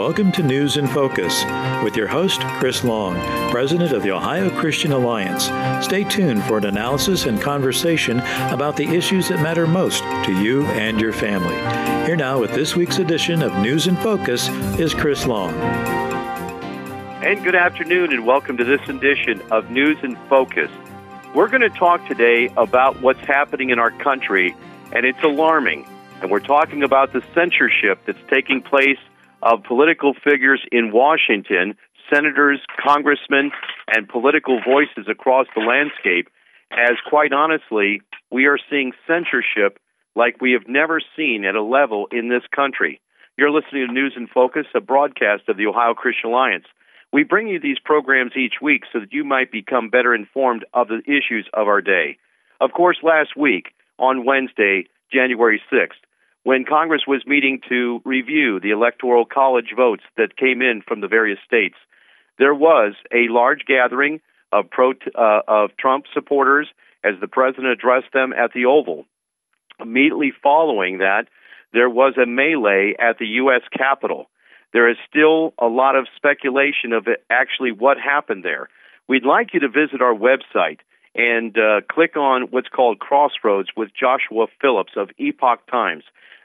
welcome to News in Focus with your host, Chris Long, President of the Ohio Christian Alliance. Stay tuned for an analysis and conversation about the issues that matter most to you and your family. Here now with this week's edition of News in Focus is Chris Long. And good afternoon, and welcome to this edition of News in Focus. We're going to talk today about what's happening in our country, and it's alarming. And we're talking about the censorship that's taking place of political figures in Washington, senators, congressmen, and political voices across the landscape, as quite honestly, we are seeing censorship like we have never seen at a level in this country. You're listening to News in Focus, a broadcast of the Ohio Christian Alliance. We bring you these programs each week so that you might become better informed of the issues of our day. Of course, last week, on Wednesday, January 6th, when Congress was meeting to review the electoral college votes that came in from the various states, there was a large gathering of pro uh, of Trump supporters as the president addressed them at the Oval. Immediately following that, there was a melee at the U.S. Capitol. There is still a lot of speculation of actually what happened there. We'd like you to visit our website and uh, click on what's called Crossroads with Joshua Phillips of Epoch Times.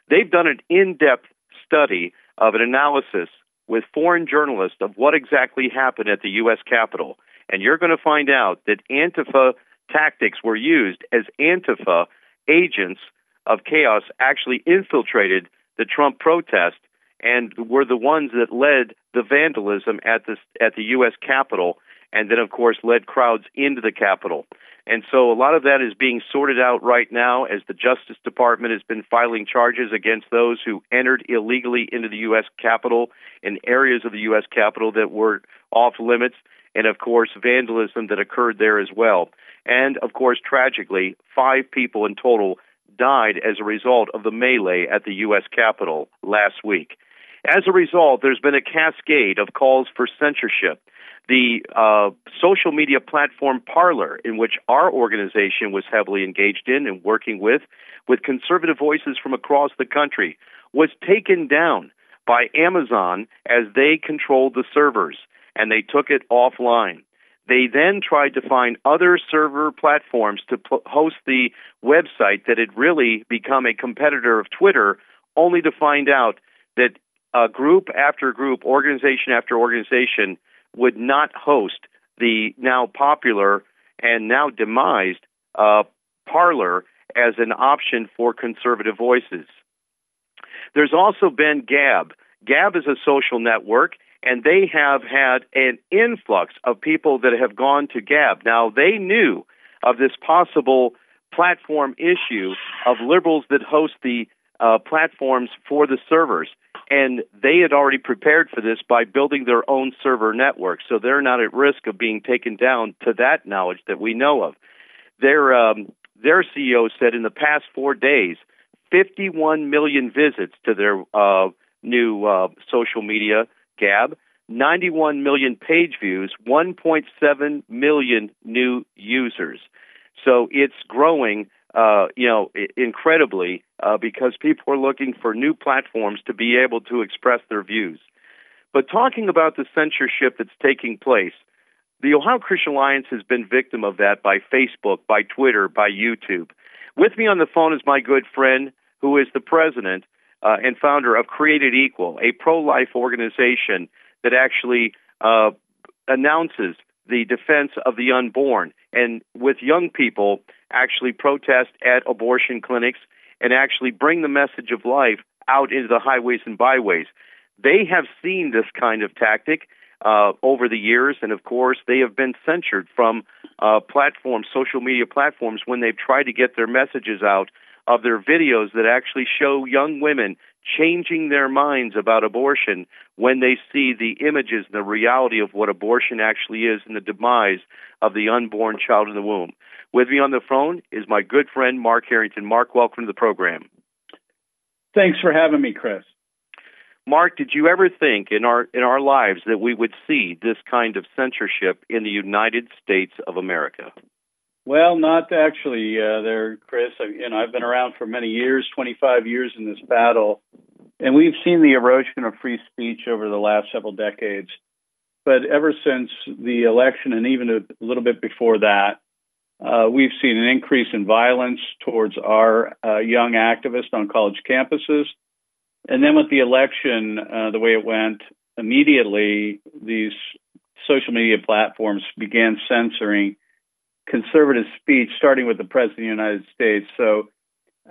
They've done an in depth study of an analysis with foreign journalists of what exactly happened at the U.S. Capitol. And you're going to find out that Antifa tactics were used as Antifa agents of chaos actually infiltrated the Trump protest and were the ones that led the vandalism at the at the U.S. Capitol, and then of course led crowds into the Capitol. And so a lot of that is being sorted out right now as the Justice Department has been filing charges against those who entered illegally into the U.S. Capitol in areas of the U.S. Capitol that were off limits, and of course, vandalism that occurred there as well. And of course, tragically, five people in total died as a result of the melee at the U.S. Capitol last week. As a result, there's been a cascade of calls for censorship the uh, social media platform Parler, in which our organization was heavily engaged in and working with, with conservative voices from across the country, was taken down by Amazon as they controlled the servers and they took it offline. They then tried to find other server platforms to host the website that had really become a competitor of Twitter, only to find out that a group after group, organization after organization, would not host the now popular and now demised uh, Parler as an option for conservative voices. There's also been Gab. Gab is a social network, and they have had an influx of people that have gone to Gab. Now, they knew of this possible platform issue of liberals that host the uh, platforms for the servers and they had already prepared for this by building their own server network, so they're not at risk of being taken down to that knowledge that we know of. Their um, their CEO said in the past four days, 51 million visits to their uh, new uh, social media Gab, 91 million page views, 1.7 million new users. So it's growing uh, you know, incredibly uh, because people are looking for new platforms to be able to express their views. But talking about the censorship that's taking place, the Ohio Christian Alliance has been victim of that by Facebook, by Twitter, by YouTube. With me on the phone is my good friend, who is the president uh, and founder of Created Equal, a pro-life organization that actually uh, announces the defense of the unborn, and with young people actually protest at abortion clinics and actually bring the message of life out into the highways and byways. They have seen this kind of tactic uh, over the years, and of course, they have been censored from uh, platforms, social media platforms, when they've tried to get their messages out of their videos that actually show young women changing their minds about abortion when they see the images and the reality of what abortion actually is and the demise of the unborn child in the womb. With me on the phone is my good friend Mark Harrington. Mark, welcome to the program. Thanks for having me, Chris. Mark, did you ever think in our in our lives that we would see this kind of censorship in the United States of America? Well, not actually, uh, there, Chris. You know, I've been around for many years, 25 years in this battle, and we've seen the erosion of free speech over the last several decades. But ever since the election, and even a little bit before that, uh, we've seen an increase in violence towards our uh, young activists on college campuses. And then with the election, uh, the way it went, immediately these social media platforms began censoring conservative speech, starting with the president of the United States. So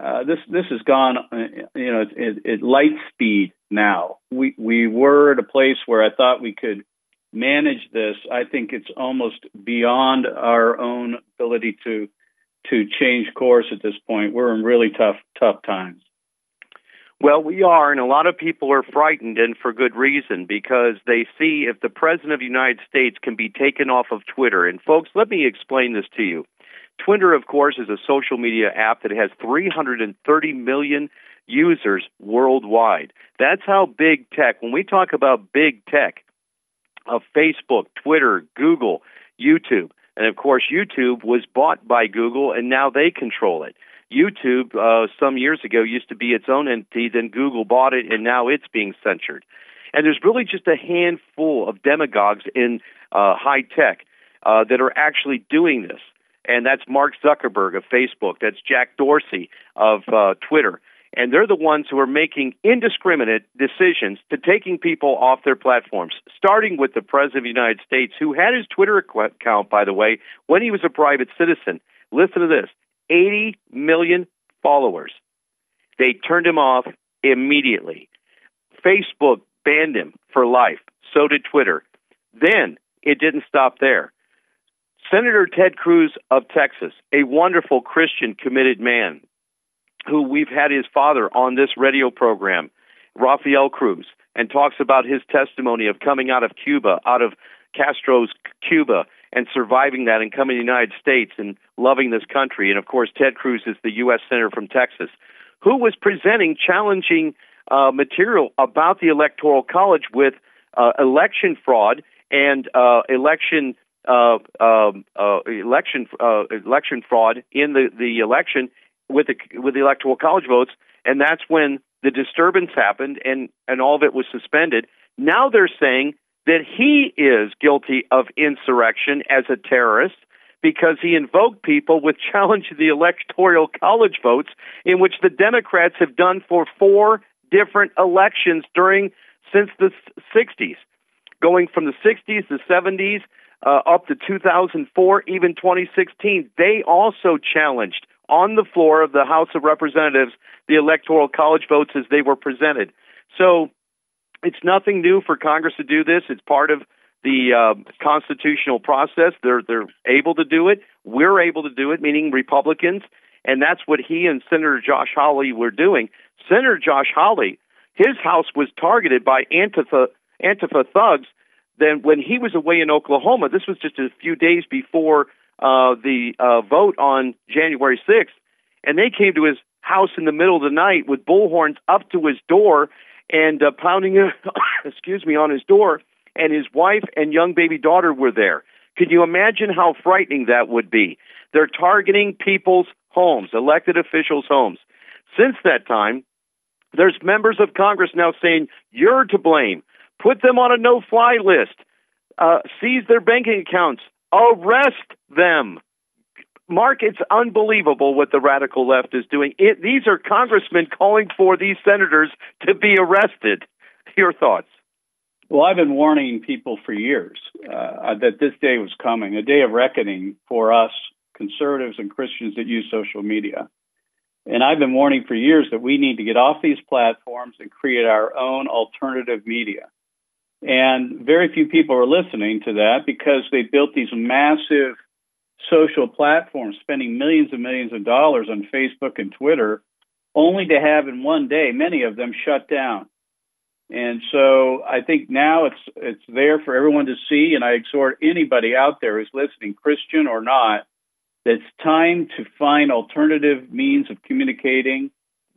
uh, this this has gone, uh, you know, at light speed now. We we were at a place where I thought we could manage this. I think it's almost beyond our own ability to to change course at this point. We're in really tough tough times. Well, we are, and a lot of people are frightened, and for good reason, because they see if the President of the United States can be taken off of Twitter. And, folks, let me explain this to you. Twitter, of course, is a social media app that has 330 million users worldwide. That's how big tech, when we talk about big tech, of Facebook, Twitter, Google, YouTube, and of course, YouTube was bought by Google, and now they control it. YouTube, uh, some years ago, used to be its own entity. Then Google bought it, and now it's being censored. And there's really just a handful of demagogues in uh, high tech uh, that are actually doing this. And that's Mark Zuckerberg of Facebook. That's Jack Dorsey of uh, Twitter. And they're the ones who are making indiscriminate decisions to taking people off their platforms, starting with the President of the United States, who had his Twitter account, by the way, when he was a private citizen. Listen to this 80 million followers. They turned him off immediately. Facebook banned him for life. So did Twitter. Then it didn't stop there. Senator Ted Cruz of Texas, a wonderful Christian committed man, who we've had his father on this radio program, Rafael Cruz, and talks about his testimony of coming out of Cuba, out of Castro's Cuba, and surviving that and coming to the United States and loving this country. And of course, Ted Cruz is the U.S. Senator from Texas, who was presenting challenging uh, material about the Electoral College with uh, election fraud and uh, election uh, um, uh, election uh, election fraud in the, the election with the with the Electoral College votes, and that's when the disturbance happened and and all of it was suspended. Now they're saying that he is guilty of insurrection as a terrorist because he invoked people with challenge the electoral college votes in which the Democrats have done for four different elections during since the 60s going from the 60s the 70s uh, up to 2004 even 2016 they also challenged on the floor of the House of Representatives the electoral college votes as they were presented so it's nothing new for Congress to do this. It's part of the uh, constitutional process. They're they're able to do it. We're able to do it, meaning Republicans, and that's what he and Senator Josh Hawley were doing. Senator Josh Hawley, his house was targeted by Antifa Antifa thugs. Then when he was away in Oklahoma, this was just a few days before uh, the uh, vote on January 6th, and they came to his house in the middle of the night with bullhorns up to his door and uh, pounding, excuse me, on his door. And his wife and young baby daughter were there. Can you imagine how frightening that would be? They're targeting people's homes, elected officials' homes. Since that time, there's members of Congress now saying you're to blame. Put them on a no-fly list. Uh, seize their banking accounts. Arrest them. Mark, it's unbelievable what the radical left is doing. It, these are congressmen calling for these senators to be arrested. Your thoughts? Well, I've been warning people for years uh, that this day was coming, a day of reckoning for us conservatives and Christians that use social media. And I've been warning for years that we need to get off these platforms and create our own alternative media. And very few people are listening to that because they built these massive social platforms, spending millions and millions of dollars on Facebook and Twitter, only to have in one day many of them shut down. And so I think now it's it's there for everyone to see, and I exhort anybody out there who's listening, Christian or not, that it's time to find alternative means of communicating.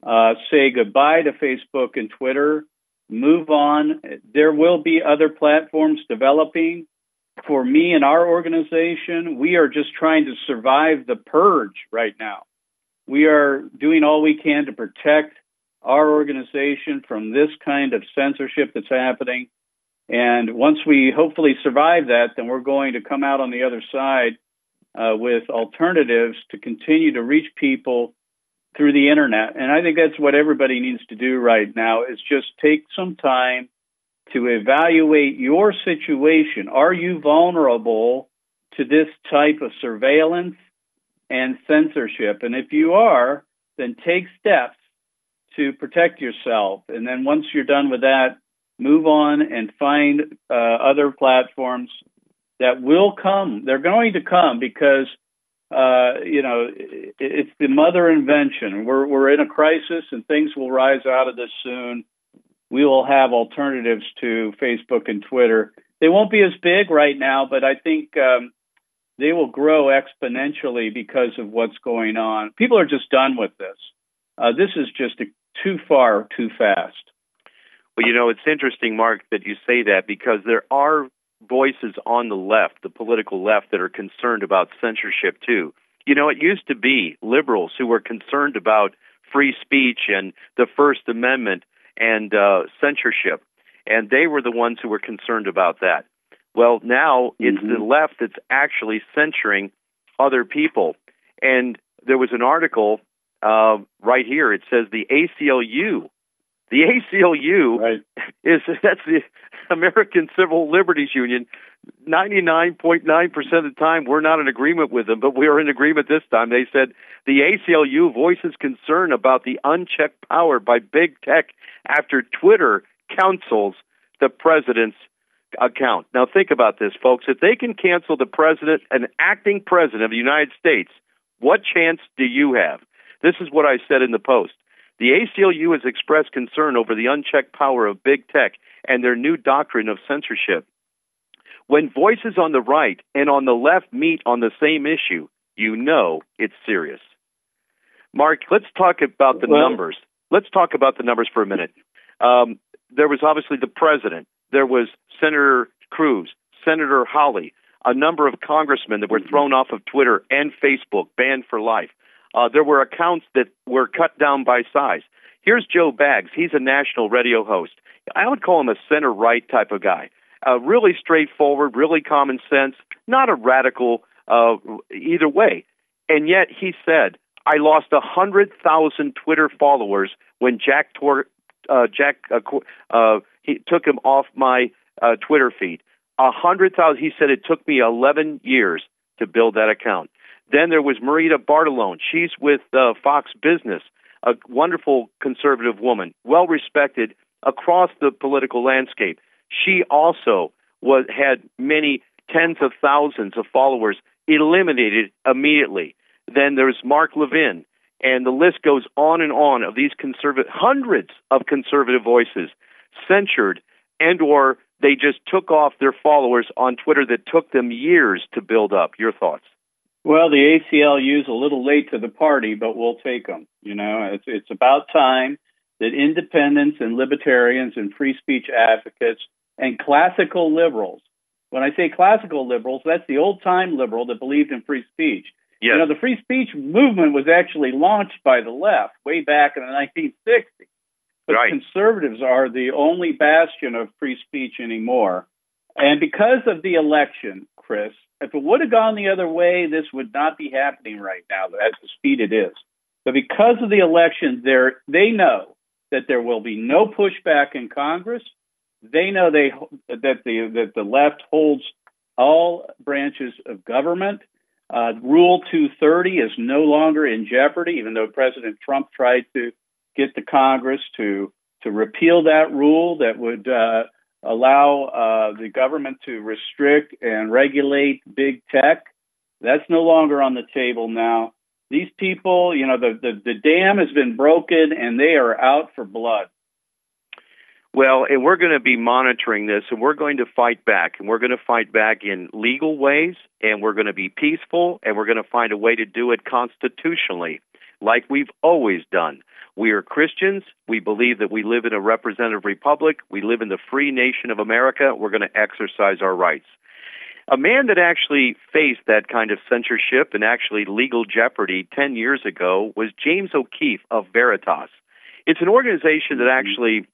Uh, say goodbye to Facebook and Twitter. Move on. There will be other platforms developing for me and our organization, we are just trying to survive the purge right now. We are doing all we can to protect our organization from this kind of censorship that's happening. And once we hopefully survive that, then we're going to come out on the other side uh, with alternatives to continue to reach people through the internet. And I think that's what everybody needs to do right now is just take some time to evaluate your situation. Are you vulnerable to this type of surveillance and censorship? And if you are, then take steps to protect yourself. And then once you're done with that, move on and find uh, other platforms that will come. They're going to come because uh, you know it's the mother invention. We're we're in a crisis, and things will rise out of this soon. We will have alternatives to Facebook and Twitter. They won't be as big right now, but I think um, they will grow exponentially because of what's going on. People are just done with this. Uh, this is just a, too far, too fast. Well, you know, it's interesting, Mark, that you say that because there are voices on the left, the political left, that are concerned about censorship too. You know, it used to be liberals who were concerned about free speech and the First Amendment and uh, censorship, and they were the ones who were concerned about that. Well, now it's mm-hmm. the left that's actually censoring other people. And there was an article uh, right here. It says the ACLU. The ACLU right. is that's the American Civil Liberties Union. Ninety nine point nine percent of the time, we're not in agreement with them, but we are in agreement this time. They said the ACLU voices concern about the unchecked power by big tech after Twitter counsels the president's account. Now, think about this, folks. If they can cancel the president, an acting president of the United States, what chance do you have? This is what I said in the post. The ACLU has expressed concern over the unchecked power of big tech and their new doctrine of censorship. When voices on the right and on the left meet on the same issue, you know it's serious. Mark, let's talk about the numbers. Let's talk about the numbers for a minute. Um, there was obviously the president. There was Senator Cruz, Senator Hawley, a number of congressmen that were thrown off of Twitter and Facebook, banned for life. Uh, there were accounts that were cut down by size. Here's Joe Pags. He's a national radio host. I would call him a center right type of guy. Uh, really straightforward, really common sense, not a radical uh, either way. And yet he said, I lost a hundred thousand Twitter followers when Jack Tor- uh, Jack uh, uh, he took him off my uh, Twitter feed. A hundred thousand. He said it took me eleven years to build that account. Then there was Maria Bartiromo. She's with uh, Fox Business, a wonderful conservative woman, well respected across the political landscape. She also was had many tens of thousands of followers eliminated immediately. Then there's Mark Levin, and the list goes on and on of these conservative hundreds of conservative voices censured and or they just took off their followers on Twitter that took them years to build up. Your thoughts? Well, the ACLU is a little late to the party, but we'll take them. You know, it's it's about time that independents and libertarians and free speech advocates and classical liberals. When I say classical liberals, that's the old time liberal that believed in free speech. Yes. You know, the free speech movement was actually launched by the left way back in the 1960s. But right. conservatives are the only bastion of free speech anymore. And because of the election, Chris, if it would have gone the other way, this would not be happening right now at the speed it is. But because of the election, they know that there will be no pushback in Congress. They know they that the that the left holds all branches of government. Uh, Rule 230 is no longer in jeopardy, even though President Trump tried to get the Congress to to repeal that rule that would uh, allow uh, the government to restrict and regulate big tech. That's no longer on the table now. These people, you know, the, the, the dam has been broken and they are out for blood. Well, and we're going to be monitoring this and we're going to fight back. And we're going to fight back in legal ways and we're going to be peaceful and we're going to find a way to do it constitutionally, like we've always done. We are Christians. We believe that we live in a representative republic. We live in the free nation of America. We're going to exercise our rights. A man that actually faced that kind of censorship and actually legal jeopardy 10 years ago was James O'Keefe of Veritas. It's an organization that Mm-hmm. actually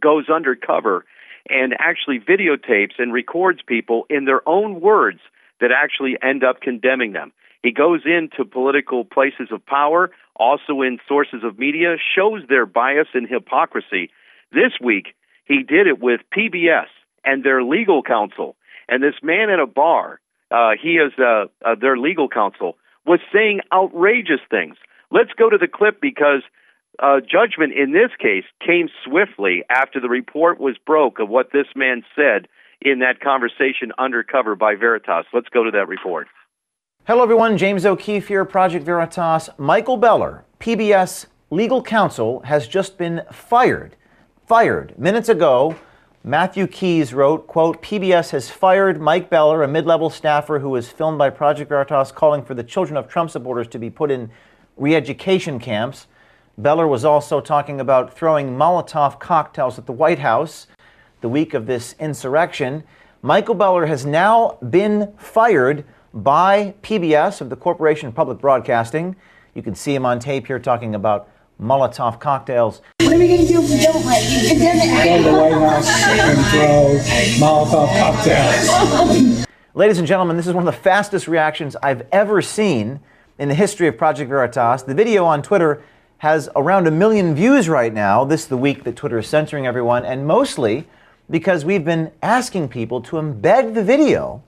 goes undercover and actually videotapes and records people in their own words that actually end up condemning them. He goes into political places of power, also in sources of media, shows their bias and hypocrisy. This week, he did it with PBS and their legal counsel. And this man at a bar, uh, he is uh, uh, their legal counsel, was saying outrageous things. Let's go to the clip because uh, judgment in this case came swiftly after the report was broke of what this man said in that conversation undercover by Veritas. Let's go to that report. Hello, everyone. James O'Keefe here, Project Veritas. Michael Beller, PBS legal counsel, has just been fired. Fired. Minutes ago, Matthew Keys wrote, quote, PBS has fired Mike Beller, a mid-level staffer who was filmed by Project Veritas calling for the children of Trump supporters to be put in re-education camps. Beller was also talking about throwing Molotov cocktails at the White House the week of this insurrection. Michael Beller has now been fired by PBS of the Corporation of Public Broadcasting. You can see him on tape here talking about Molotov cocktails. What are we going to do if we don't like you? Go to the White House and throw Molotov cocktails. Ladies and gentlemen, this is one of the fastest reactions I've ever seen in the history of Project Veritas. The video on Twitter has around a million views right now. This is the week that Twitter is censoring everyone, and mostly because we've been asking people to embed the video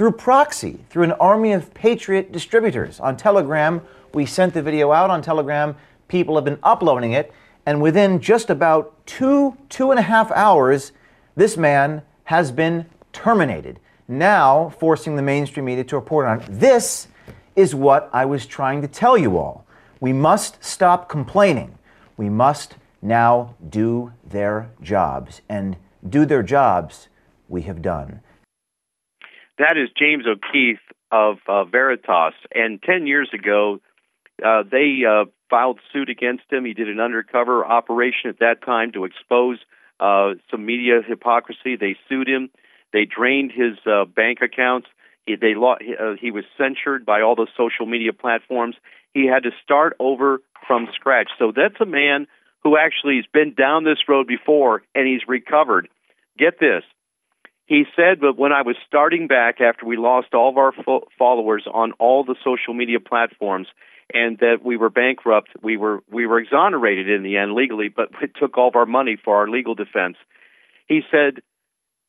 through proxy, through an army of Patriot distributors. On Telegram, we sent the video out on Telegram. People have been uploading it, and within just about two, two and a half hours, this man has been terminated. Now, forcing the mainstream media to report on it. This is what I was trying to tell you all. We must stop complaining. We must now do their jobs. And do their jobs we have done. That is James O'Keefe of uh, Veritas. And 10 years ago, uh, they uh, filed suit against him. He did an undercover operation at that time to expose uh, some media hypocrisy. They sued him. They drained his uh, bank accounts. He, they uh, he was censured by all the social media platforms. He had to start over from scratch. So that's a man who actually has been down this road before and he's recovered. Get this. He said, but when I was starting back after we lost all of our fo- followers on all the social media platforms and that we were bankrupt, we were we were exonerated in the end legally, but it took all of our money for our legal defense. He said,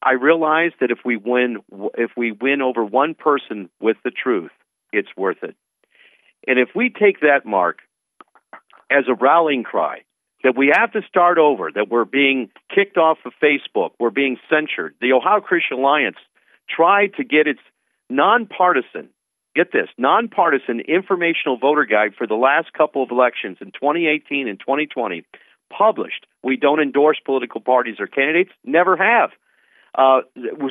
I realized that if we win if we win over one person with the truth, it's worth it. And if we take that mark as a rallying cry, that we have to start over, that we're being kicked off of Facebook, we're being censored. The Ohio Christian Alliance tried to get its nonpartisan, get this, nonpartisan informational voter guide for the last couple of elections in 2018 and 2020 published. We don't endorse political parties or candidates, never have. Uh,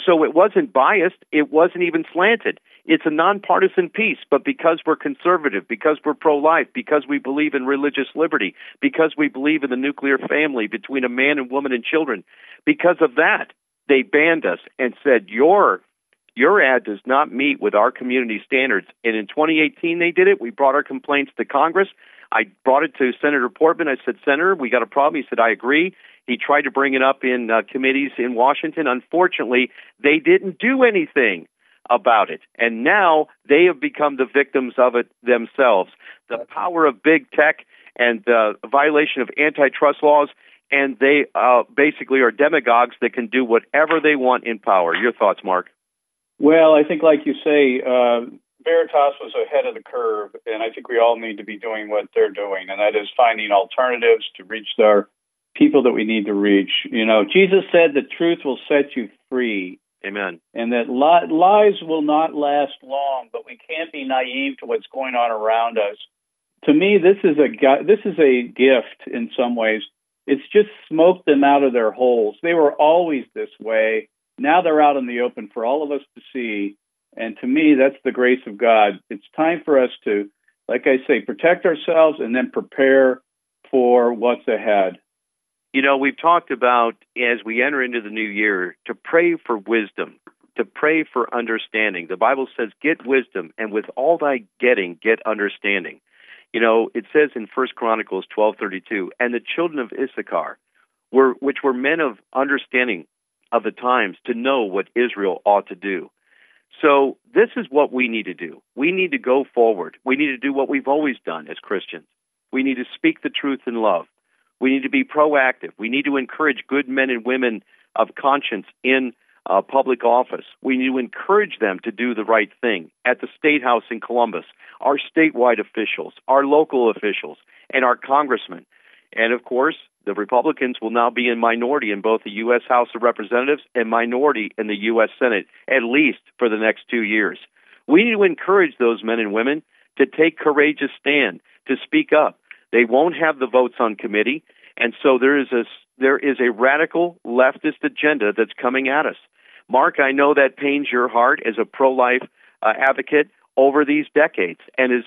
so it wasn't biased, it wasn't even slanted. It's a nonpartisan piece, but because we're conservative, because we're pro life, because we believe in religious liberty, because we believe in the nuclear family between a man and woman and children, because of that, they banned us and said, Your your ad does not meet with our community standards. And in 2018, they did it. We brought our complaints to Congress. I brought it to Senator Portman. I said, Senator, we got a problem. He said, I agree. He tried to bring it up in uh, committees in Washington. Unfortunately, they didn't do anything about it. And now they have become the victims of it themselves. The power of big tech and the uh, violation of antitrust laws, and they uh, basically are demagogues that can do whatever they want in power. Your thoughts, Mark? Well, I think, like you say, uh, Veritas was ahead of the curve, and I think we all need to be doing what they're doing, and that is finding alternatives to reach our people that we need to reach. You know, Jesus said the truth will set you free. Amen. And that li- lies will not last long, but we can't be naive to what's going on around us. To me, this is a this is a gift in some ways. It's just smoked them out of their holes. They were always this way. Now they're out in the open for all of us to see. And to me, that's the grace of God. It's time for us to, like I say, protect ourselves and then prepare for what's ahead. You know, we've talked about as we enter into the new year to pray for wisdom, to pray for understanding. The Bible says, get wisdom, and with all thy getting, get understanding. You know, it says in First Chronicles 12:32, and the children of Issachar were which were men of understanding of the times to know what Israel ought to do. So this is what we need to do. We need to go forward. We need to do what we've always done as Christians. We need to speak the truth in love. We need to be proactive. We need to encourage good men and women of conscience in uh, public office. We need to encourage them to do the right thing at the State House in Columbus, our statewide officials, our local officials, and our congressmen. And of course, the Republicans will now be in minority in both the U.S. House of Representatives and minority in the U.S. Senate, at least for the next two years. We need to encourage those men and women to take courageous stand, to speak up. They won't have the votes on committee, and so there is a there is a radical leftist agenda that's coming at us. Mark, I know that pains your heart as a pro-life uh, advocate over these decades, and is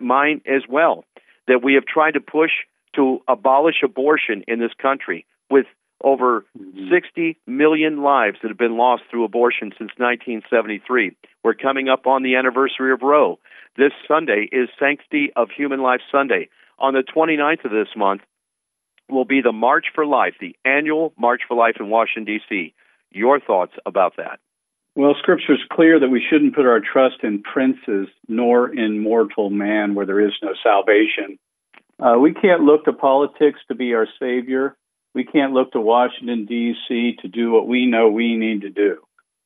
mine as well. That we have tried to push to abolish abortion in this country with over mm-hmm. 60 million lives that have been lost through abortion since 1973. We're coming up on the anniversary of Roe. This Sunday is Sanctity of Human Life Sunday. On the 29th of this month will be the March for Life, the annual March for Life in Washington, D.C. Your thoughts about that? Well, Scripture is clear that we shouldn't put our trust in princes nor in mortal man where there is no salvation. Uh, we can't look to politics to be our savior. We can't look to Washington, D.C. to do what we know we need to do.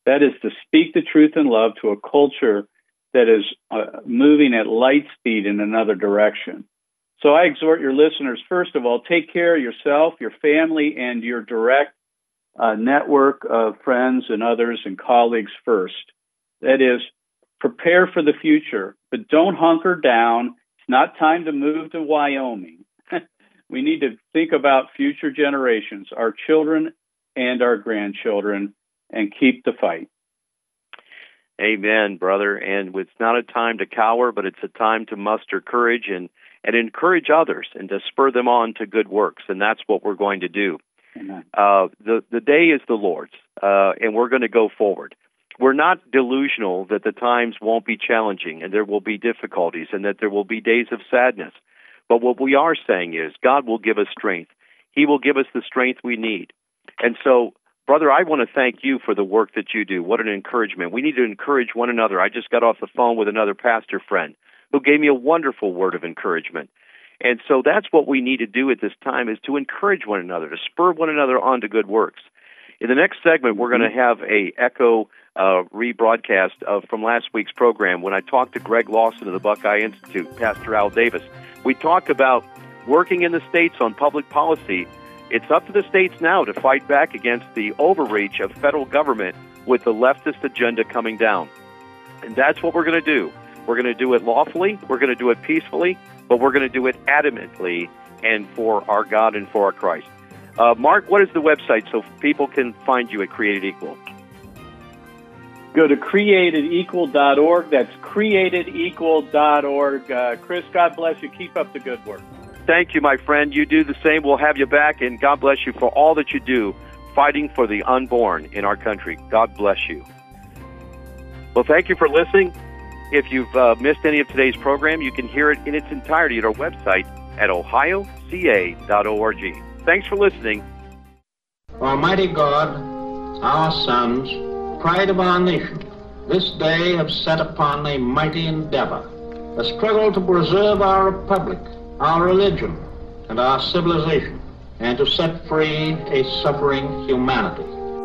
That is to speak the truth in love to a culture that is uh, moving at light speed in another direction. So I exhort your listeners, first of all, take care of yourself, your family, and your direct uh, network of friends and others and colleagues first. That is, prepare for the future, but don't hunker down It's not time to move to Wyoming. we need to think about future generations, our children and our grandchildren, and keep the fight. Amen, brother. And it's not a time to cower, but it's a time to muster courage and, and encourage others and to spur them on to good works. And that's what we're going to do. Uh, the the day is the Lord's, uh, and we're going to go forward we're not delusional that the times won't be challenging and there will be difficulties and that there will be days of sadness. But what we are saying is God will give us strength. He will give us the strength we need. And so, brother, I want to thank you for the work that you do. What an encouragement. We need to encourage one another. I just got off the phone with another pastor friend who gave me a wonderful word of encouragement. And so that's what we need to do at this time is to encourage one another, to spur one another on to good works. In the next segment, we're going to have a echo uh, rebroadcast of from last week's program when I talked to Greg Lawson of the Buckeye Institute, Pastor Al Davis. We talked about working in the states on public policy. It's up to the states now to fight back against the overreach of federal government with the leftist agenda coming down. And that's what we're going to do. We're going to do it lawfully, we're going to do it peacefully, but we're going to do it adamantly and for our God and for our Christ. Uh, Mark, what is the website so people can find you at Created Equal? Go to createdequal.org. That's createdequal.org. Uh, Chris, God bless you. Keep up the good work. Thank you, my friend. You do the same. We'll have you back, and God bless you for all that you do fighting for the unborn in our country. God bless you. Well, thank you for listening. If you've uh, missed any of today's program, you can hear it in its entirety at our website at ohioca.org. Thanks for listening. Almighty God, our sons, pride of our nation, this day have set upon a mighty endeavor, a struggle to preserve our republic, our religion, and our civilization, and to set free a suffering humanity.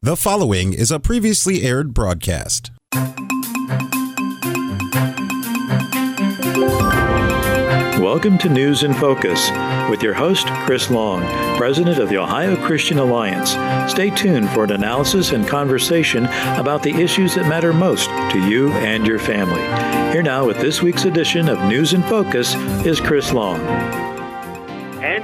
The following is a previously aired broadcast. Welcome to News in Focus with your host, Chris Long, President of the Ohio Christian Alliance. Stay tuned for an analysis and conversation about the issues that matter most to you and your family. Here now with this week's edition of News in Focus is Chris Long.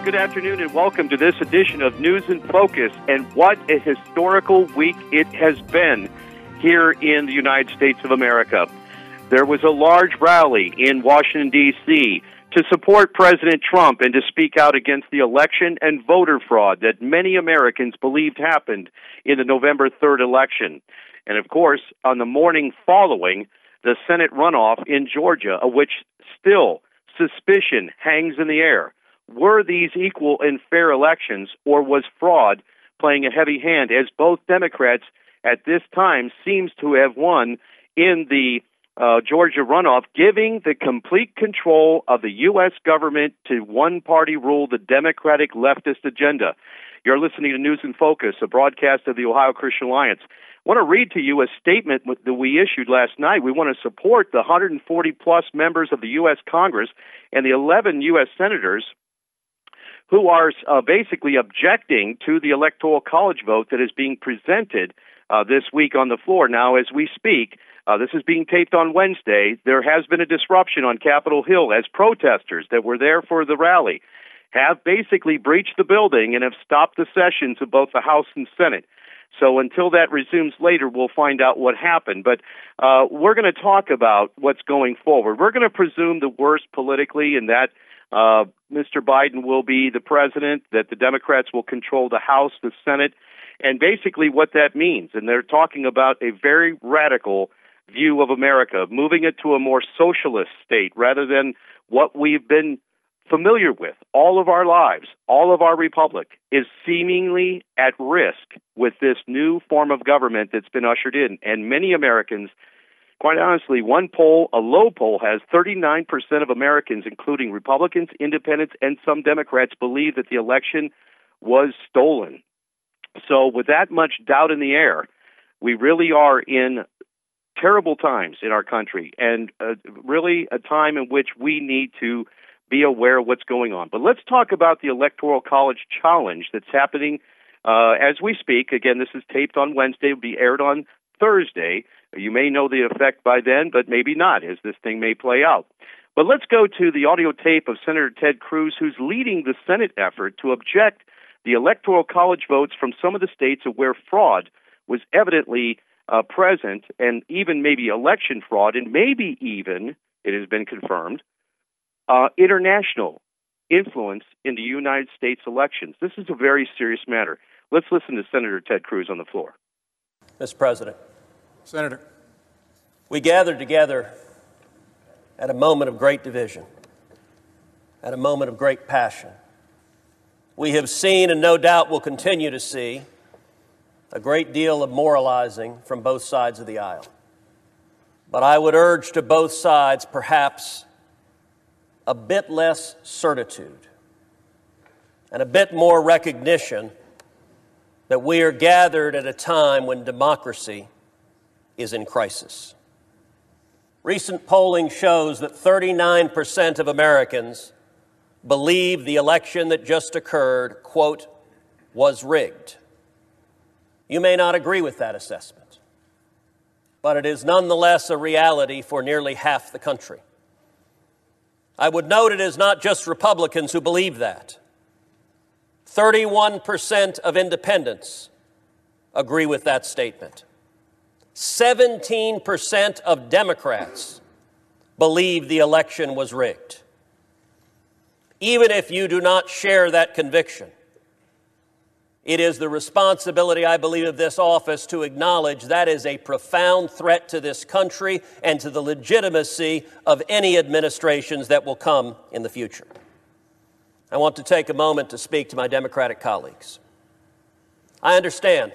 Good afternoon, and welcome to this edition of News in Focus. And what a historical week it has been here in the United States of America. There was a large rally in Washington, D.C. to support President Trump and to speak out against the election and voter fraud that many Americans believed happened in the November 3rd election. And of course, on the morning following the Senate runoff in Georgia, of which still suspicion hangs in the air were these equal and fair elections, or was fraud playing a heavy hand, as both Democrats at this time seems to have won in the uh, Georgia runoff, giving the complete control of the U.S. government to one party rule, the Democratic leftist agenda. You're listening to News in Focus, a broadcast of the Ohio Christian Alliance. I want to read to you a statement that we issued last night. We want to support the 140 plus members of the U.S. Congress and the 11 U.S. senators who are uh, basically objecting to the electoral college vote that is being presented uh, this week on the floor. Now, as we speak, uh, this is being taped on Wednesday. There has been a disruption on Capitol Hill as protesters that were there for the rally have basically breached the building and have stopped the sessions of both the House and Senate. So until that resumes later, we'll find out what happened. But uh, we're going to talk about what's going forward. We're going to presume the worst politically, and that uh, Mr. Biden will be the president, that the Democrats will control the House, the Senate, and basically what that means. And they're talking about a very radical view of America, moving it to a more socialist state rather than what we've been familiar with all of our lives, all of our republic is seemingly at risk with this new form of government that's been ushered in. And many Americans Quite honestly, one poll, a low poll, has 39% of Americans, including Republicans, independents, and some Democrats, believe that the election was stolen. So, with that much doubt in the air, we really are in terrible times in our country, and uh, really a time in which we need to be aware of what's going on. But let's talk about the Electoral College challenge that's happening uh, as we speak. Again, this is taped on Wednesday, will be aired on Thursday. You may know the effect by then, but maybe not, as this thing may play out. But let's go to the audio tape of Senator Ted Cruz, who's leading the Senate effort to object the electoral college votes from some of the states where fraud was evidently uh, present, and even maybe election fraud, and maybe even, it has been confirmed, uh, international influence in the United States elections. This is a very serious matter. Let's listen to Senator Ted Cruz on the floor. Mr. President. Senator. We gathered together at a moment of great division, at a moment of great passion. We have seen, and no doubt will continue to see, a great deal of moralizing from both sides of the aisle. But I would urge to both sides perhaps a bit less certitude and a bit more recognition that we are gathered at a time when democracy is in crisis. Recent polling shows that 39% of Americans believe the election that just occurred, quote, was rigged. You may not agree with that assessment, but it is nonetheless a reality for nearly half the country. I would note it is not just Republicans who believe that. 31% of independents agree with that statement. 17% of Democrats believe the election was rigged. Even if you do not share that conviction, it is the responsibility, I believe, of this office to acknowledge that is a profound threat to this country and to the legitimacy of any administrations that will come in the future. I want to take a moment to speak to my Democratic colleagues. I understand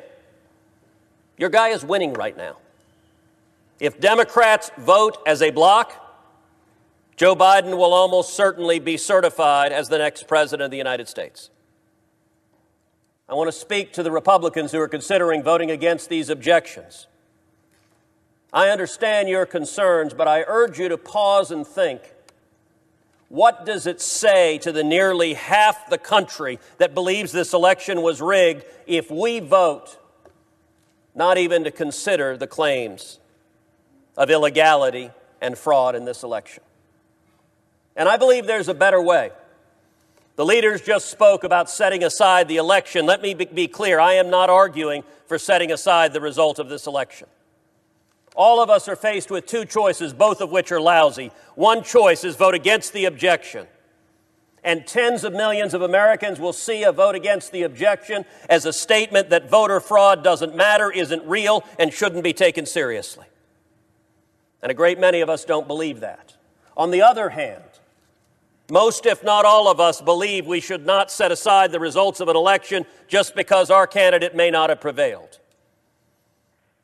your guy is winning right now. If Democrats vote as a bloc, Joe Biden will almost certainly be certified as the next president of the United States. I want to speak to the Republicans who are considering voting against these objections. I understand your concerns, but I urge you to pause and think. What does it say to the nearly half the country that believes this election was rigged if we vote not even to consider the claims of illegality and fraud in this election? And I believe there's a better way. The leaders just spoke about setting aside the election. Let me be clear I am not arguing for setting aside the result of this election. All of us are faced with two choices, both of which are lousy. One choice is vote against the objection. And tens of millions of Americans will see a vote against the objection as a statement that voter fraud doesn't matter, isn't real, and shouldn't be taken seriously. And a great many of us don't believe that. On the other hand, most, if not all of us, believe we should not set aside the results of an election just because our candidate may not have prevailed.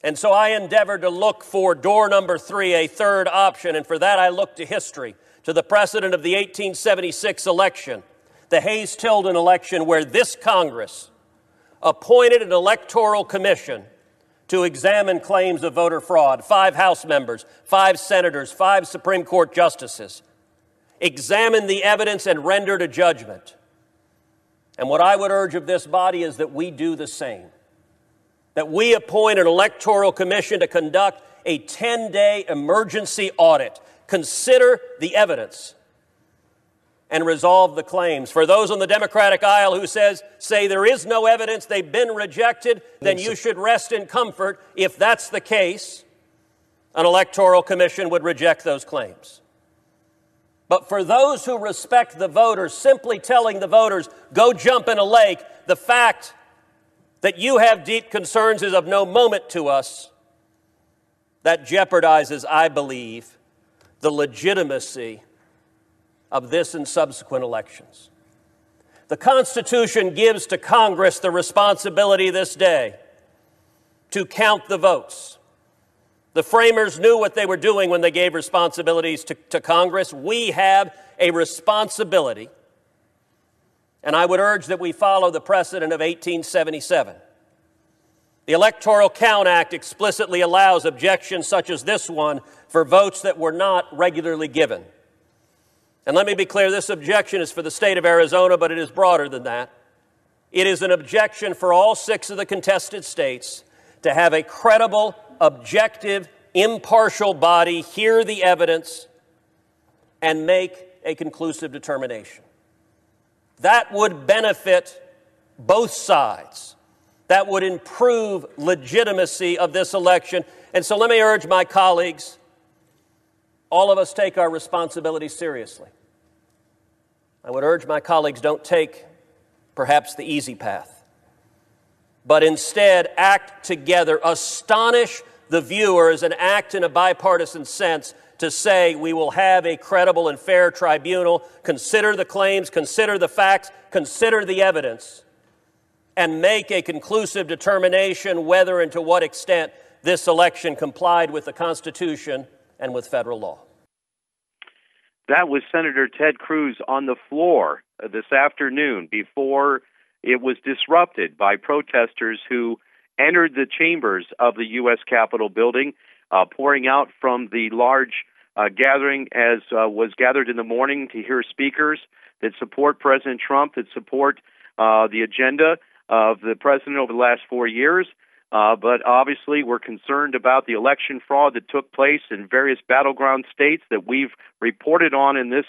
And so I endeavored to look for door number three, a third option, and for that I looked to history, to the precedent of the 1876 election, the Hayes Tilden election, where this Congress appointed an electoral commission to examine claims of voter fraud. Five House members, five senators, five Supreme Court justices examined the evidence and rendered a judgment. And what I would urge of this body is that we do the same. That we appoint an electoral commission to conduct a 10 day emergency audit, consider the evidence, and resolve the claims. For those on the Democratic aisle who says, say there is no evidence, they've been rejected, then you should rest in comfort. If that's the case, an electoral commission would reject those claims. But for those who respect the voters, simply telling the voters, go jump in a lake, the fact that you have deep concerns is of no moment to us. That jeopardizes, I believe, the legitimacy of this and subsequent elections. The Constitution gives to Congress the responsibility this day to count the votes. The framers knew what they were doing when they gave responsibilities to, to Congress. We have a responsibility, and I would urge that we follow the precedent of 1877. The Electoral Count Act explicitly allows objections such as this one for votes that were not regularly given. And let me be clear this objection is for the state of Arizona, but it is broader than that. It is an objection for all six of the contested states to have a credible objective, impartial body hear the evidence and make a conclusive determination. That would benefit both sides. That would improve legitimacy of this election. And so let me urge my colleagues all of us take our responsibility seriously. I would urge my colleagues don't take perhaps the easy path, but instead act together, astonish the viewers and act in a bipartisan sense to say we will have a credible and fair tribunal, consider the claims, consider the facts, consider the evidence, and make a conclusive determination whether and to what extent this election complied with the Constitution and with federal law. That was Senator Ted Cruz on the floor this afternoon before it was disrupted by protesters who entered the chambers of the U.S. Capitol building, uh, pouring out from the large uh, gathering as uh, was gathered in the morning to hear speakers that support President Trump, that support uh, the agenda of the president over the last four years. Uh, but obviously, we're concerned about the election fraud that took place in various battleground states that we've reported on in this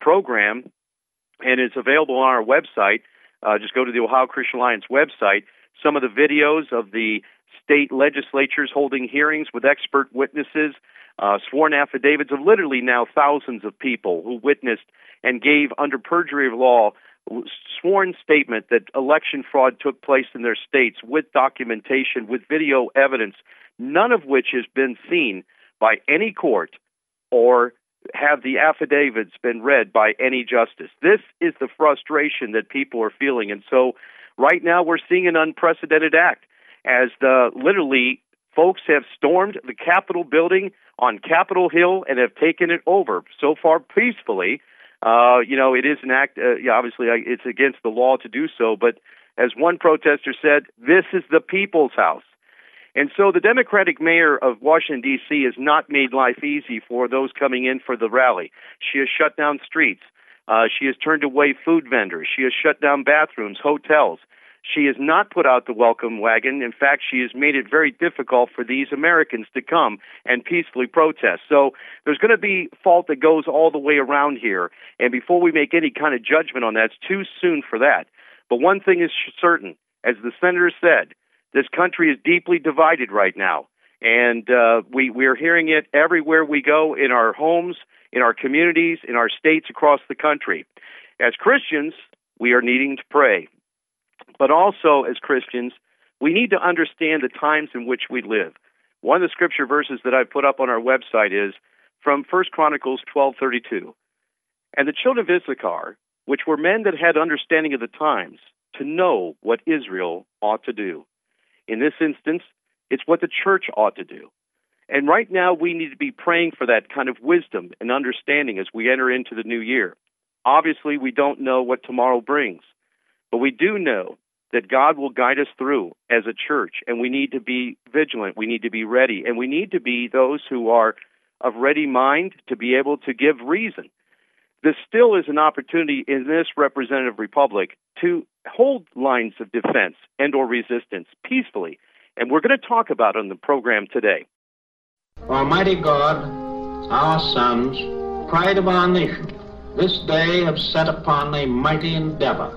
program, and it's available on our website. Uh, just go to the Ohio Christian Alliance website. Some of the videos of the state legislatures holding hearings with expert witnesses, uh, sworn affidavits of literally now thousands of people who witnessed and gave under perjury of law sworn statement that election fraud took place in their states with documentation, with video evidence, none of which has been seen by any court or have the affidavits been read by any justice. This is the frustration that people are feeling. And so right now we're seeing an unprecedented act as the literally folks have stormed the Capitol building on Capitol Hill and have taken it over so far peacefully. Uh, you know, it is an act. Uh, yeah, obviously, it's against the law to do so. But as one protester said, this is the people's house. And so the Democratic mayor of Washington, D.C. has not made life easy for those coming in for the rally. She has shut down streets. Uh, she has turned away food vendors. She has shut down bathrooms, hotels. She has not put out the welcome wagon. In fact, she has made it very difficult for these Americans to come and peacefully protest. So there's going to be fault that goes all the way around here. And before we make any kind of judgment on that, it's too soon for that. But one thing is certain, as the senator said, this country is deeply divided right now. And uh, we, we're hearing it everywhere we go in our homes, in our communities, in our states across the country. As Christians, we are needing to pray. But also, as Christians, we need to understand the times in which we live. One of the scripture verses that I've put up on our website is from 1 Chronicles 12:32. And the children of Issachar, which were men that had understanding of the times, to know what Israel ought to do. In this instance, it's what the church ought to do. And right now, we need to be praying for that kind of wisdom and understanding as we enter into the new year. Obviously, we don't know what tomorrow brings, but we do know that God will guide us through as a church, and we need to be vigilant. We need to be ready, and we need to be those who are of ready mind to be able to give reason. This still is an opportunity in this representative republic to hold lines of defense and or resistance peacefully, and we're going to talk about on the program today. Almighty God, our sons, pride of our nation, this day have set upon a mighty endeavor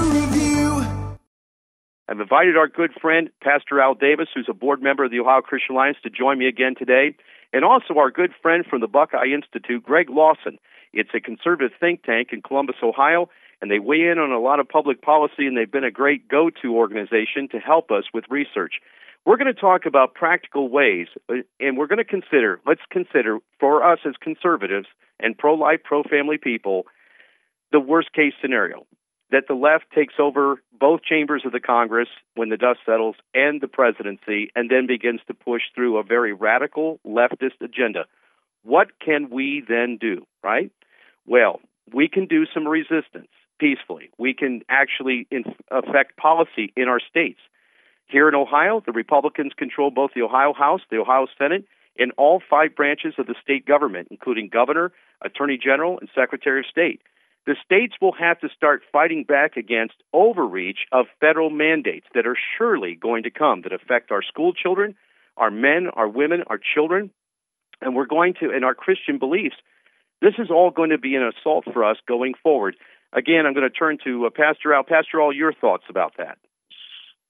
I've invited our good friend, Pastor Al Davis, who's a board member of the Ohio Christian Alliance, to join me again today, and also our good friend from the Buckeye Institute, Greg Lawson. It's a conservative think tank in Columbus, Ohio, and they weigh in on a lot of public policy, and they've been a great go to organization to help us with research. We're going to talk about practical ways, uh, and we're going to consider, let's consider, for us as conservatives and pro life, pro family people, the worst case scenario that the left takes over both chambers of the Congress when the dust settles and the presidency and then begins to push through a very radical leftist agenda. What can we then do, right? Well, we can do some resistance peacefully. We can actually affect policy in our states. Here in Ohio, the Republicans control both the Ohio House, the Ohio Senate, and all five branches of the state government, including governor, attorney general, and secretary of state. The states will have to start fighting back against overreach of federal mandates that are surely going to come that affect our school children, our men, our women, our children, and we're going to, in our Christian beliefs, this is all going to be an assault for us going forward. Again, I'm going to turn to uh, Pastor Al. Pastor Al, your thoughts about that.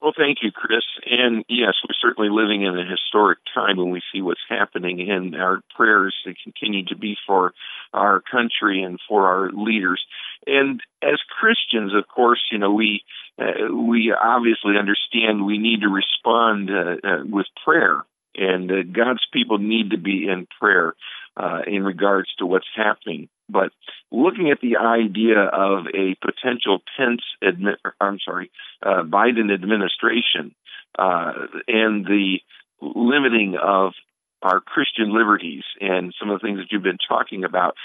Well, thank you, Chris. And yes, we're certainly living in a historic time when we see what's happening, and our prayers continue to be for our country and for our leaders. And as Christians, of course, you know, we uh, we obviously understand we need to respond uh, uh, with prayer, and uh, God's people need to be in prayer uh, in regards to what's happening. But looking at the idea of a potential Pence, admi- I'm sorry, uh, Biden administration and the limiting of our Christian liberties and some of the things that you've been talking about,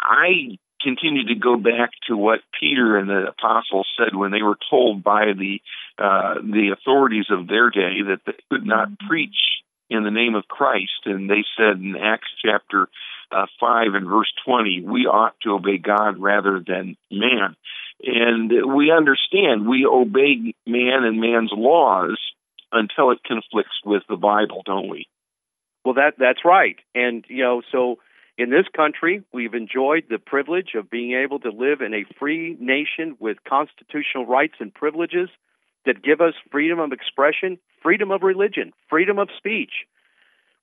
I continue to go back to what Peter and the apostles said when they were told by the uh, the authorities of their day that they could not preach in the name of Christ. And they said in Acts chapter uh, 5 and verse 20, we ought to obey God rather than man. And we understand we obey man and man's laws until it conflicts with the Bible, don't we? Well, that that's right. And you know, so in this country, we've enjoyed the privilege of being able to live in a free nation with constitutional rights and privileges that give us freedom of expression, freedom of religion, freedom of speech.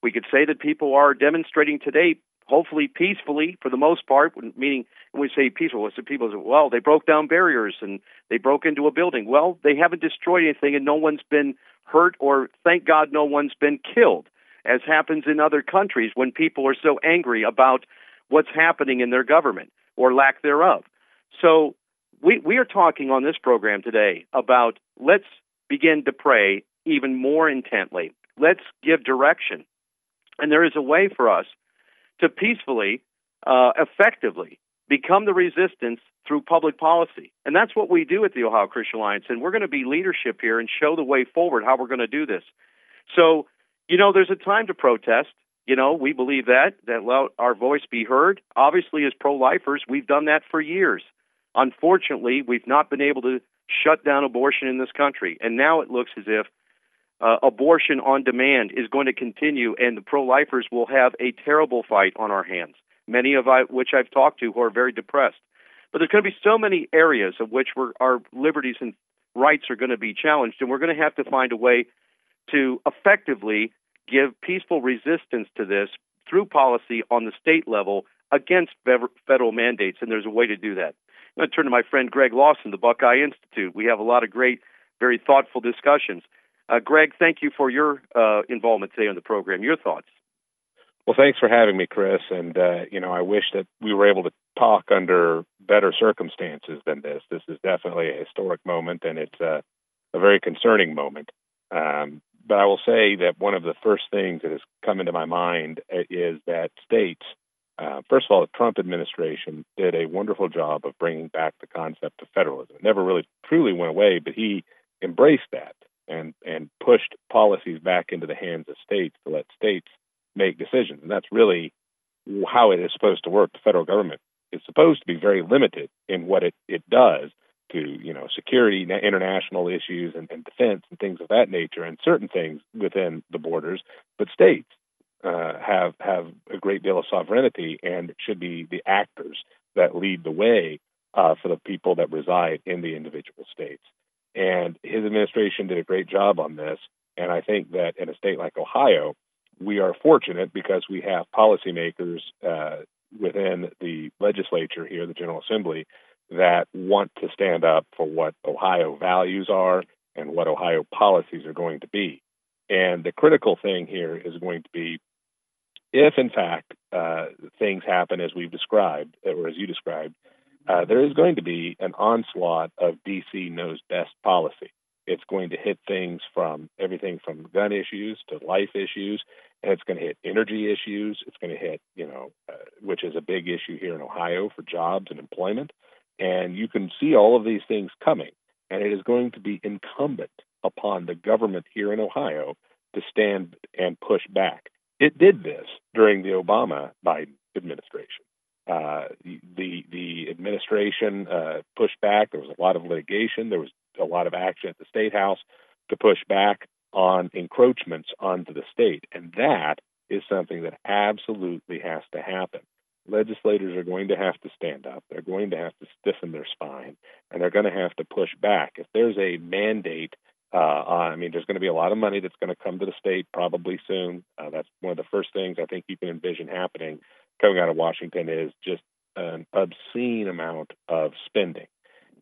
We could say that people are demonstrating today, hopefully peacefully for the most part, meaning when we say peaceful, it's the people say, well, they broke down barriers and they broke into a building. Well, they haven't destroyed anything and no one's been hurt or thank God no one's been killed, as happens in other countries when people are so angry about what's happening in their government or lack thereof. So we, we are talking on this program today about let's begin to pray even more intently. Let's give direction. And there is a way for us to peacefully, uh, effectively become the resistance through public policy. And that's what we do at the Ohio Christian Alliance. And we're going to be leadership here and show the way forward how we're going to do this. So, you know, there's a time to protest. You know, we believe that, that let our voice be heard. Obviously, as pro lifers, we've done that for years. Unfortunately, we've not been able to shut down abortion in this country. And now it looks as if uh, abortion on demand is going to continue, and the pro lifers will have a terrible fight on our hands, many of I, which I've talked to who are very depressed. But there's going to be so many areas of which our liberties and rights are going to be challenged, and we're going to have to find a way to effectively give peaceful resistance to this through policy on the state level against federal mandates, and there's a way to do that. I'm going to turn to my friend Greg Lawson, the Buckeye Institute. We have a lot of great, very thoughtful discussions. Uh, Greg, thank you for your uh, involvement today on the program. Your thoughts? Well, thanks for having me, Chris. And uh, you know, I wish that we were able to talk under better circumstances than this. This is definitely a historic moment, and it's a, a very concerning moment. Um, but I will say that one of the first things that has come into my mind uh, is that states uh, first of all, the Trump administration did a wonderful job of bringing back the concept of federalism. It never really truly went away, but he embraced that and and pushed policies back into the hands of states to let states make decisions. And that's really how it is supposed to work. The federal government is supposed to be very limited in what it, it does to you know security, international issues, and, and defense and things of that nature, and certain things within the borders. But states uh, have have a great deal of sovereignty and should be the actors that lead the way uh, for the people that reside in the individual states. And his administration did a great job on this. And I think that in a state like Ohio, we are fortunate because we have policymakers uh, within the legislature here, the General Assembly, that want to stand up for what Ohio values are and what Ohio policies are going to be. And the critical thing here is going to be if in fact uh, things happen as we've described, or as you described, uh, there is going to be an onslaught of DC knows best policy. It's going to hit things from everything from gun issues to life issues, and it's going to hit energy issues. It's going to hit, you know, uh, which is a big issue here in Ohio for jobs and employment. And you can see all of these things coming, and it is going to be incumbent upon the government here in Ohio to stand and push back. It did this during the Obama Biden administration. Uh, the the administration uh, pushed back. There was a lot of litigation. There was a lot of action at the state house to push back on encroachments onto the state, and that is something that absolutely has to happen. Legislators are going to have to stand up. They're going to have to stiffen their spine, and they're going to have to push back. If there's a mandate uh, I mean, there's going to be a lot of money that's going to come to the state probably soon. Uh, that's one of the first things I think you can envision happening coming out of Washington is just an obscene amount of spending.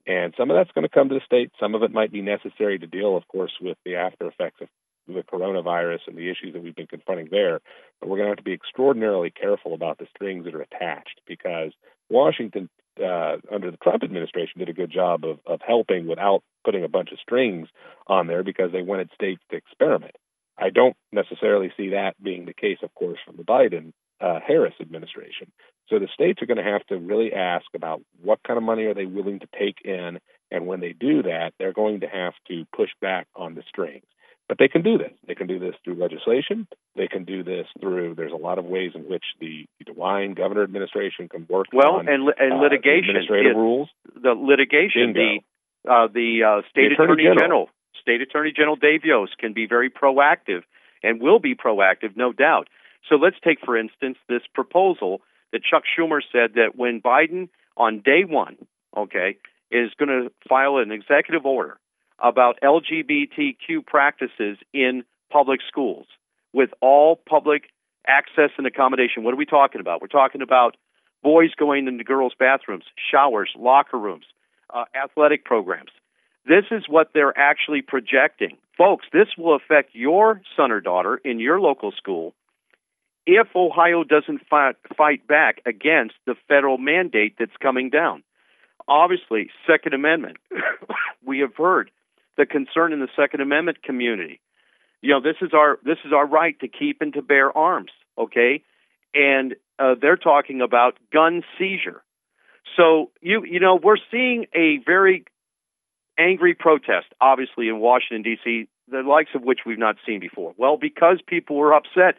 And some of that's going to come to the state. Some of it might be necessary to deal, of course, with the after effects of the coronavirus and the issues that we've been confronting there. But we're going to have to be extraordinarily careful about the strings that are attached because Washington, uh, under the Trump administration, did a good job of, of helping without putting a bunch of strings on there because they wanted states to experiment. I don't necessarily see that being the case, of course, from the Biden uh, Harris administration. So the states are going to have to really ask about what kind of money are they willing to take in, and when they do that, they're going to have to push back on the strings. But they can do this. They can do this through legislation. They can do this through. There's a lot of ways in which the DeWine governor administration can work. Well, on, and and uh, litigation, administrative it- rules. the litigation, Bingo. the uh, the uh, state The Attorney attorney, General. state attorney general Dave Yost can be very proactive and will be proactive, no doubt. So let's take, for instance, this proposal that Chuck Schumer said that when Biden on day one, okay, is going to file an executive order about LGBTQ practices in public schools with all public access and accommodation. What are we talking about? We're talking about boys going into girls' bathrooms, showers, locker rooms, uh, athletic programs. This is what they're actually projecting. Folks, this will affect your son or daughter in your local school if Ohio doesn't fight, fight back against the federal mandate that's coming down. Obviously, Second Amendment. we have heard the concern in the Second Amendment community. You know, this is our this is our right to keep and to bear arms. Okay, and uh, they're talking about gun seizure. So you you know we're seeing a very angry protest, obviously in Washington D.C., the likes of which we've not seen before. Well, because people were upset,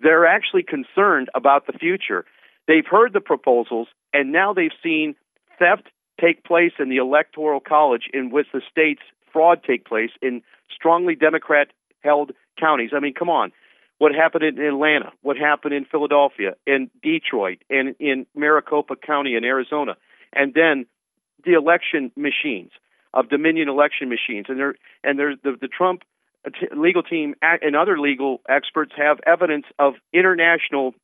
they're actually concerned about the future. They've heard the proposals, and now they've seen theft take place in the electoral college in which the state's fraud take place in strongly Democrat held counties. I mean, come on. What happened in Atlanta? What happened in Philadelphia, in Detroit, and in Maricopa County in Arizona? And then the election machines of Dominion election machines, and there and there's the, the Trump legal team and other legal experts have evidence of international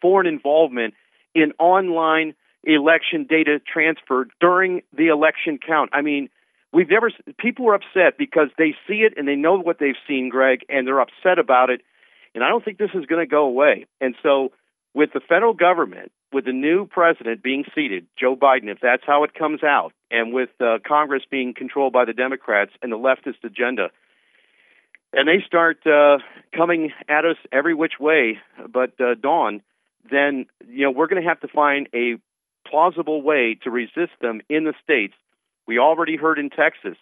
foreign involvement in online election data transfer during the election count. I mean, we've never people are upset because they see it and they know what they've seen, Greg, and they're upset about it. And I don't think this is going to go away. And so, with the federal government, with the new president being seated, Joe Biden, if that's how it comes out, and with uh, Congress being controlled by the Democrats and the leftist agenda, and they start uh, coming at us every which way but uh, dawn, then you know we're going to have to find a plausible way to resist them in the states. We already heard in Texas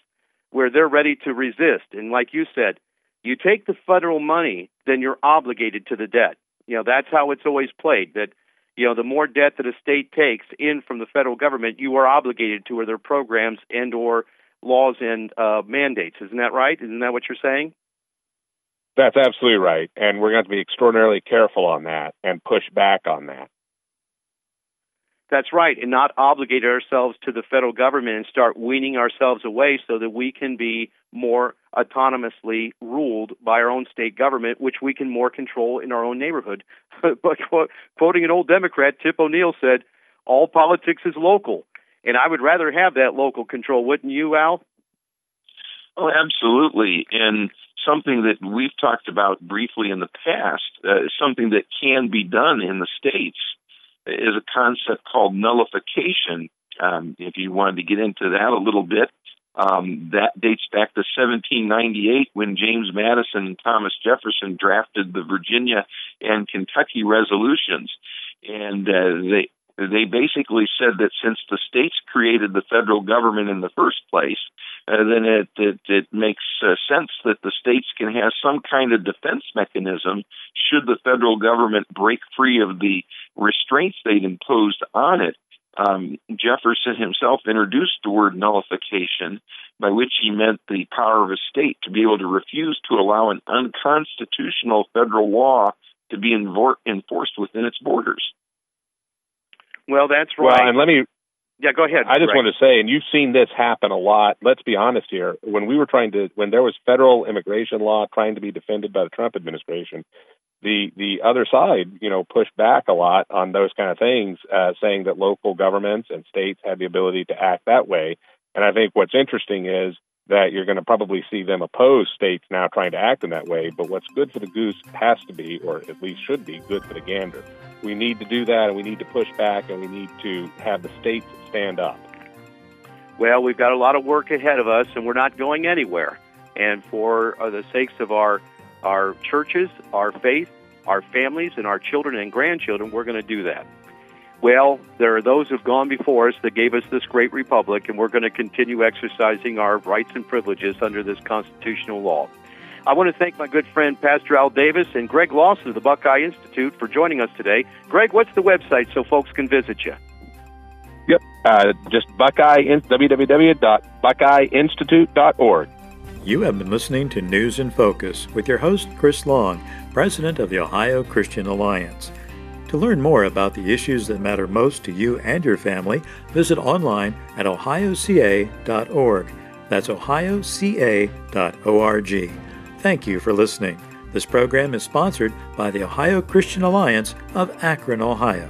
where they're ready to resist, and like you said, you take the federal money, then you're obligated to the debt. You know that's how it's always played. That you know the more debt that a state takes in from the federal government, you are obligated to their programs and or laws and uh, mandates. Isn't that right? Isn't that what you're saying? That's absolutely right. And we're going to be extraordinarily careful on that and push back on that. That's right, and not obligate ourselves to the federal government and start weaning ourselves away so that we can be more autonomously ruled by our own state government, which we can more control in our own neighborhood. but quoting an old Democrat, Tip O'Neill said, "All politics is local," and I would rather have that local control, wouldn't you, Al? Oh, absolutely. And something that we've talked about briefly in the past, uh, something that can be done in the states, is a concept called nullification Um, if you wanted to get into that a little bit, um, that dates back to 1798 when James Madison and Thomas Jefferson drafted the Virginia and Kentucky resolutions. And uh, they they basically said that since the states created the federal government in the first place, uh, then it, it, it makes uh, sense that the states can have some kind of defense mechanism should the federal government break free of the restraints they'd imposed on it. Um, Jefferson himself introduced the word nullification, by which he meant the power of a state to be able to refuse to allow an unconstitutional federal law to be enforced within its borders. Well, that's right. Well, and let me. Yeah, go ahead. I just Greg. want to say, and you've seen this happen a lot. Let's be honest here. When we were trying to, when there was federal immigration law trying to be defended by the Trump administration, the the other side, you know, pushed back a lot on those kind of things, uh, saying that local governments and states had the ability to act that way. And I think what's interesting is that you're going to probably see them oppose states now trying to act in that way. But what's good for the goose has to be, or at least should be, good for the gander. We need to do that, and we need to push back, and we need to have the states stand up. Well, we've got a lot of work ahead of us, and we're not going anywhere. And for uh, the sakes of our our churches, our faith, our families, and our children and grandchildren, we're going to do that. Well, there are those who've gone before us that gave us this great republic, and we're going to continue exercising our rights and privileges under this constitutional law. I want to thank my good friend Pastor Al Davis and Greg Lawson of the Buckeye Institute for joining us today. Greg, what's the website so folks can visit you? Yep, uh, just Buckeye www.buckeyeinstitute.org. You have been listening to News in Focus with your host, Chris Long, President of the Ohio Christian Alliance. To learn more about the issues that matter most to you and your family, visit online at ohioca.org. That's ohioca.org. Thank you for listening. This program is sponsored by the Ohio Christian Alliance of Akron, Ohio.